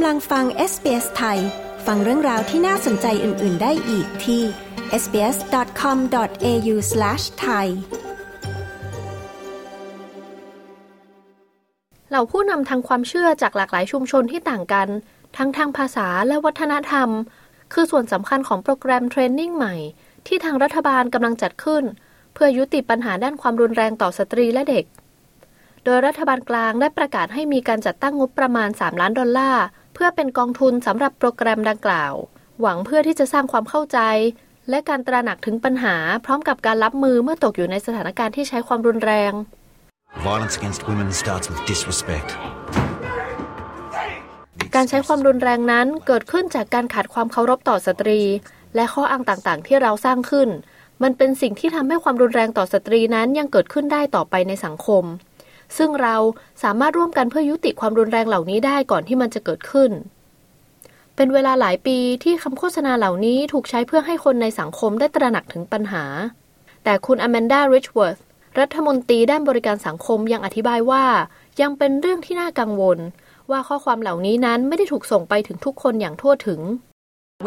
กำลังฟัง SBS ไทย ฟังเรื่องราวที่น่าสนใจอื่น ๆ ได้อีกที่ sbs.com.au/thai เหล่าผู้นำทางความเชื่อจากหลากหลายชุมชนที่ต่างกัน ทั้งทางภาษาและวัฒนธรรม คือส่วนสำคัญของโปรแกรมเทรนนิ่งใหม่ ที่ทางรัฐบาลกำลังจัดขึ้น เพื่อยุติปัญหาด้านความรุนแรงต่อสตรีและเด็ก โดยรัฐบาลกลางได้ประกาศให้มีการจัดตั้งงบประมาณ 3 ล้านดอลลาร์ พื่อเป็นกองทุนสำหรับโปรแกรมดังกล่าว หวังเพื่อที่จะสร้างความเข้าใจ และการตระหนักถึงปัญหา พร้อมกับการรับมือเมื่อตกอยู่ในสถานการณ์ที่ใช้ความรุนแรง Violence against women starts with disrespect. การใช้ความรุนแรงนั้นเกิดขึ้นจากการขาดความเคารพต่อสตรี และข้ออ้างต่างๆ ที่เราสร้างขึ้น มันเป็นสิ่งที่ทำให้ความรุนแรงต่อสตรีนั้นยังเกิดขึ้นได้ต่อไปในสังคม ซึ่งเราสามารถร่วมกันเพื่อยุติความรุนแรงเหล่านี้ได้ก่อนที่มันจะเกิดขึ้น เป็นเวลาหลายปีที่คำโฆษณาเหล่านี้ถูกใช้เพื่อให้คนในสังคมได้ตระหนักถึงปัญหา แต่คุณอแมนดาริชเวิร์ธรัฐมนตรีด้านบริการสังคมยังอธิบายว่า ยังเป็นเรื่องที่น่ากังวล ว่าข้อความเหล่านี้นั้นไม่ได้ถูกส่งไปถึงทุกคนอย่างทั่วถึง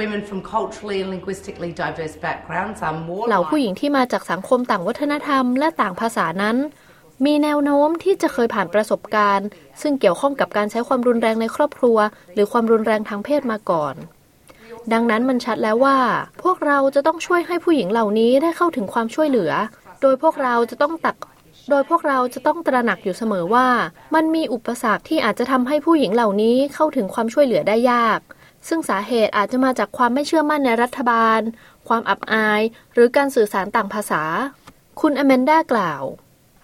Women from culturally and linguistically diverse backgrounds are more เหล่าผู้หญิงที่มาจากสังคมต่างวัฒนธรรมและต่างภาษานั้น มีแนวโน้มที่จะเคยผ่านประสบการณ์ ซึ่งเกี่ยวข้องกับการใช้ความรุนแรงในครอบครัว หรือความรุนแรงทางเพศมาก่อน ดังนั้นมันชัดแล้วว่า พวกเราจะต้องช่วยให้ผู้หญิงเหล่านี้ได้เข้าถึงความช่วยเหลือ โดยพวกเราจะต้องตัก โดยพวกเราจะต้องตระหนักอยู่เสมอว่า มันมีอุปสรรคที่อาจจะทำให้ผู้หญิงเหล่านี้เข้าถึงความช่วยเหลือได้ยาก ซึ่งสาเหตุอาจจะมาจากความไม่เชื่อมั่นในรัฐบาล ความอับอาย หรือการสื่อสารต่างภาษา คุณอแมนดากล่าว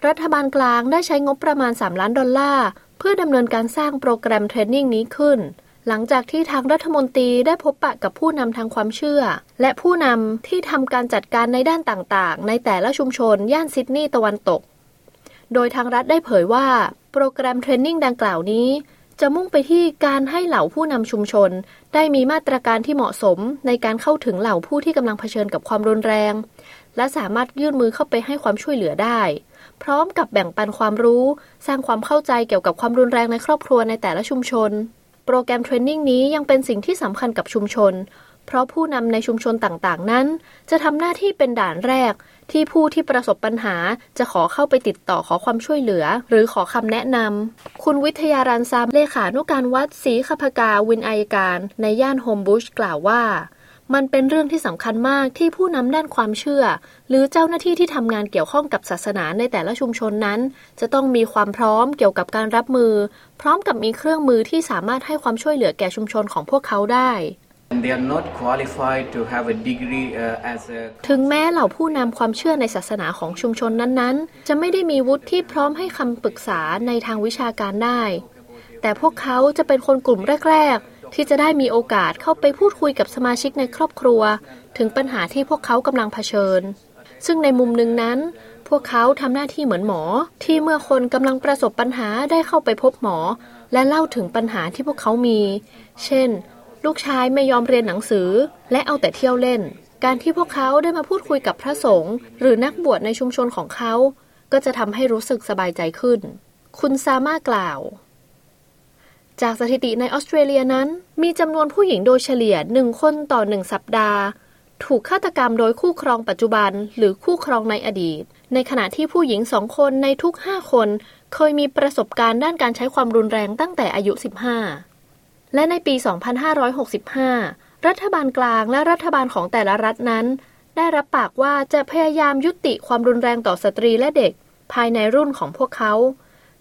รัฐบาลกลางได้ใช้งบประมาณ 3 ล้านดอลลาร์ เพื่อดำเนินการสร้างโปรแกรมเทรนนิ่งนี้ขึ้น หลังจากที่ทางรัฐมนตรีได้พบปะกับผู้นำทางความเชื่อ และผู้นำที่ทำการจัดการในด้านต่างๆ ในแต่ละชุมชนย่านซิดนีย์ตะวันตก โดยทางรัฐได้เผยว่า โปรแกรมเทรนนิ่งดังกล่าวนี้ จะมุ่งไปที่การให้เหล่าผู้นำชุมชน ได้มีมาตรการที่เหมาะสมในการเข้าถึงเหล่าผู้ที่กำลังเผชิญกับความรุนแรง และสามารถยื่นมือเข้าไปให้ความช่วยเหลือได้ พร้อมกับแบ่งปันความรู้ สร้างความเข้าใจเกี่ยวกับความรุนแรงในครอบครัวในแต่ละชุมชน โปรแกรมเทรนนิ่งนี้ยังเป็นสิ่งที่สำคัญกับชุมชน เพราะผู้นำในชุมชนต่างๆ นั้น จะทำหน้าที่เป็นด่านแรก ที่ผู้ที่ประสบปัญหาจะขอเข้าไปติดต่อขอความช่วยเหลือ หรือขอคำแนะนำคุณวิทยารันซามเลขานุการวัดศรีขพกาวินอายการ ในย่านโฮมบุชกล่าวว่า มันเป็นเรื่องที่สำคัญมากที่ผู้นำด้านความเชื่อ หรือเจ้าหน้าที่ที่ทำงานเกี่ยวข้องกับศาสนาในแต่ละชุมชนนั้น จะต้องมีความพร้อมเกี่ยวกับการรับมือ พร้อมกับมีเครื่องมือที่สามารถให้ความช่วยเหลือแก่ชุมชนของพวกเขาได้ And they are not qualified to have a degree uh, as a ถึงแม้เหล่าผู้นำความเชื่อในศาสนาของชุมชนนั้นๆ จะไม่ได้มีวุฒิที่พร้อมให้คำปรึกษาในทางวิชาการได้ แต่พวกเขาจะเป็นคนกลุ่มแรกๆ ที่จะได้มีโอกาสเข้าไปพูดคุยกับสมาชิกในครอบครัว ถึงปัญหาที่พวกเขากำลังเผชิญ ซึ่งในมุมหนึ่งนั้น พวกเขาทำหน้าที่เหมือนหมอ ที่เมื่อคนกำลังประสบปัญหาได้เข้าไปพบหมอ และเล่าถึงปัญหาที่พวกเขามี เช่น ลูกชายไม่ยอมเรียนหนังสือ และเอาแต่เที่ยวเล่น การที่พวกเขาได้มาพูดคุยกับพระสงฆ์หรือนักบวชในชุมชนของเขา ก็จะทำให้รู้สึกสบายใจขึ้น คุณซามากล่าว จากสถิติในออสเตรเลียนั้น มีจำนวนผู้หญิงโดยเฉลี่ยหนึ่งคนต่อหนึ่งสัปดาห์ ถูกฆาตกรรมโดยคู่ครองปัจจุบัน หรือคู่ครองในอดีต ในขณะที่ผู้หญิงสองคนในทุกห้าคน เคยมีประสบการณ์ด้านการใช้ความรุนแรงตั้งแต่อายุ 15 และในปี 2565 รัฐบาลกลางและรัฐบาลของแต่ละรัฐนั้น ได้รับปากว่าจะพยายามยุติความรุนแรงต่อสตรีและเด็ก ภายในรุ่นของพวกเขา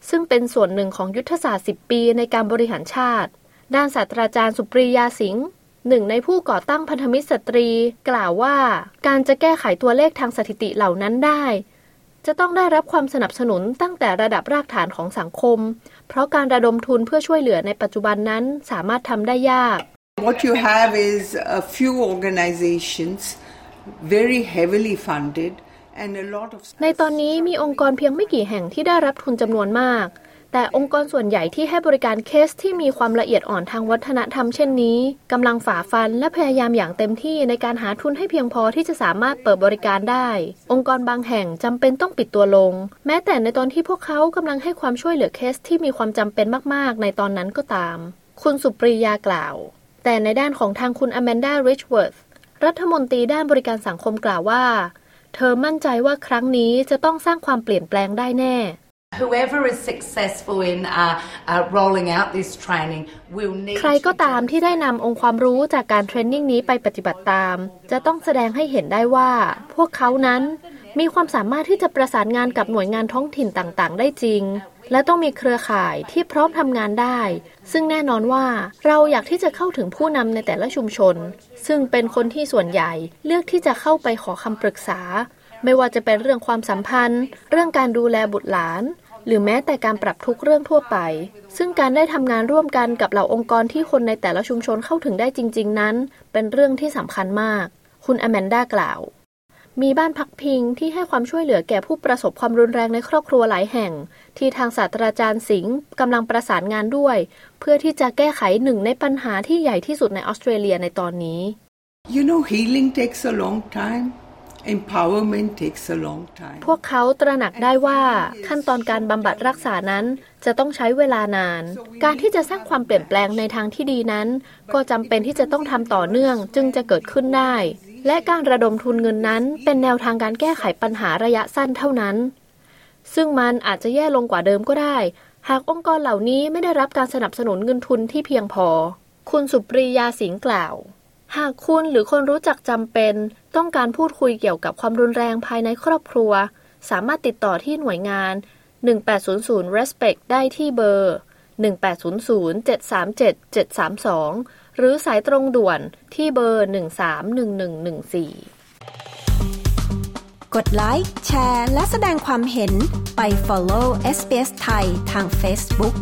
ซึ่งเป็นส่วนหนึ่งของยุทธศาสตร์ 10 ปีในการบริหารชาติ ด้านศาสตราจารย์สุปรียาสิงห์หนึ่งในผู้ก่อตั้งพันธมิตรสตรี กล่าวว่าการจะแก้ไขตัวเลขทางสถิติเหล่านั้นได้ จะต้องได้รับความสนับสนุนตั้งแต่ระดับรากฐานของสังคม เพราะการระดมทุนเพื่อช่วยเหลือในปัจจุบันนั้นสามารถทำได้ยาก What you have is a few organizations, very heavily funded, ในตอนนี้มีองค์กรเพียงไม่กี่แห่งที่ได้รับทุนจำนวนมาก แต่องค์กรส่วนใหญ่ที่ให้บริการเคสที่มีความละเอียดอ่อนทางวัฒนธรรมเช่นนี้กำลังฝ่าฟันและพยายามอย่างเต็มที่ในการหาทุนให้เพียงพอที่จะสามารถเปิดบริการได้ องค์กรบางแห่งจำเป็นต้องปิดตัวลง แม้แต่ในตอนที่พวกเขากำลังให้ความช่วยเหลือเคสที่มีความจำเป็นมากๆ ในตอนนั้นก็ตาม คุณสุปรียากล่าว แต่ในด้านของทางคุณอแมนดาริชเวิร์ธรัฐมนตรีด้านบริการสังคมกล่าวว่า เธอมั่นใจว่าครั้งนี้จะต้องสร้างความเปลี่ยนแปลงได้แน่ Whoever is successful in uh, uh, rolling out this training will need ใครก็ตามที่ได้นำองค์ความรู้จากการ training นี้ไปปฏิบัติตาม จะต้องแสดงให้เห็นได้ว่า พวกเขานั้นมีความสามารถที่จะประสานงานกับหน่วยงานท้องถิ่นต่างๆ ได้จริง และต้องมีเครือข่ายที่พร้อมทำงานได้ ซึ่งแน่นอนว่าเราอยากที่จะเข้าถึงผู้นำในแต่ละชุมชน ซึ่งเป็นคนที่ส่วนใหญ่เลือกที่จะเข้าไปขอคำปรึกษา ไม่ว่าจะเป็นเรื่องความสัมพันธ์ เรื่องการดูแลบุตรหลาน หรือแม้แต่การปรับทุกเรื่องทั่วไป ซึ่งการได้ทำงานร่วมกันกับเหล่าองค์กรที่คนในแต่ละชุมชนเข้าถึงได้จริง ๆ นั้น เป็นเรื่องที่สำคัญมาก คุณอแมนดากล่าว มีบ้านพักพิงที่ให้ความช่วยเหลือแก่ผู้ประสบความรุนแรงในครอบครัวหลายแห่ง ที่ทางศาสตราจารย์สิงห์กำลังประสานงานด้วย เพื่อที่จะแก้ไขหนึ่งในปัญหาที่ใหญ่ที่สุดในออสเตรเลียในตอนนี้ You know, healing takes a long time. Empowerment takes a long time. พวกเขาตระหนักได้ว่าขั้นตอนการบำบัดรักษานั้นจะต้องใช้เวลานาน การที่จะสร้างความเปลี่ยนแปลงในทางที่ดีนั้น ก็จำเป็นที่จะต้องทำต่อเนื่องจึงจะเกิดขึ้นได้ และการระดมทุนเงินนั้นเป็นแนวทางการแก้ไขปัญหาระยะสั้นเท่านั้น ซึ่งมันอาจจะแย่ลงกว่าเดิมก็ได้ หากองค์กรเหล่านี้ไม่ได้รับการสนับสนุนเงินทุนที่เพียงพอ คุณสุปรียาสิงห์กล่าว หากคุณหรือคนรู้จักจำเป็น ต้องการพูดคุยเกี่ยวกับความรุนแรงภายในครอบครัว สามารถติดต่อที่หน่วยงาน 1800 Respect ได้ที่เบอร์ 1800-737-732 หรือสายตรงด่วนที่เบอร์ 131114 กดไลค์แชร์ และแสดงความเห็นไป follow SBS ไทยทาง Facebook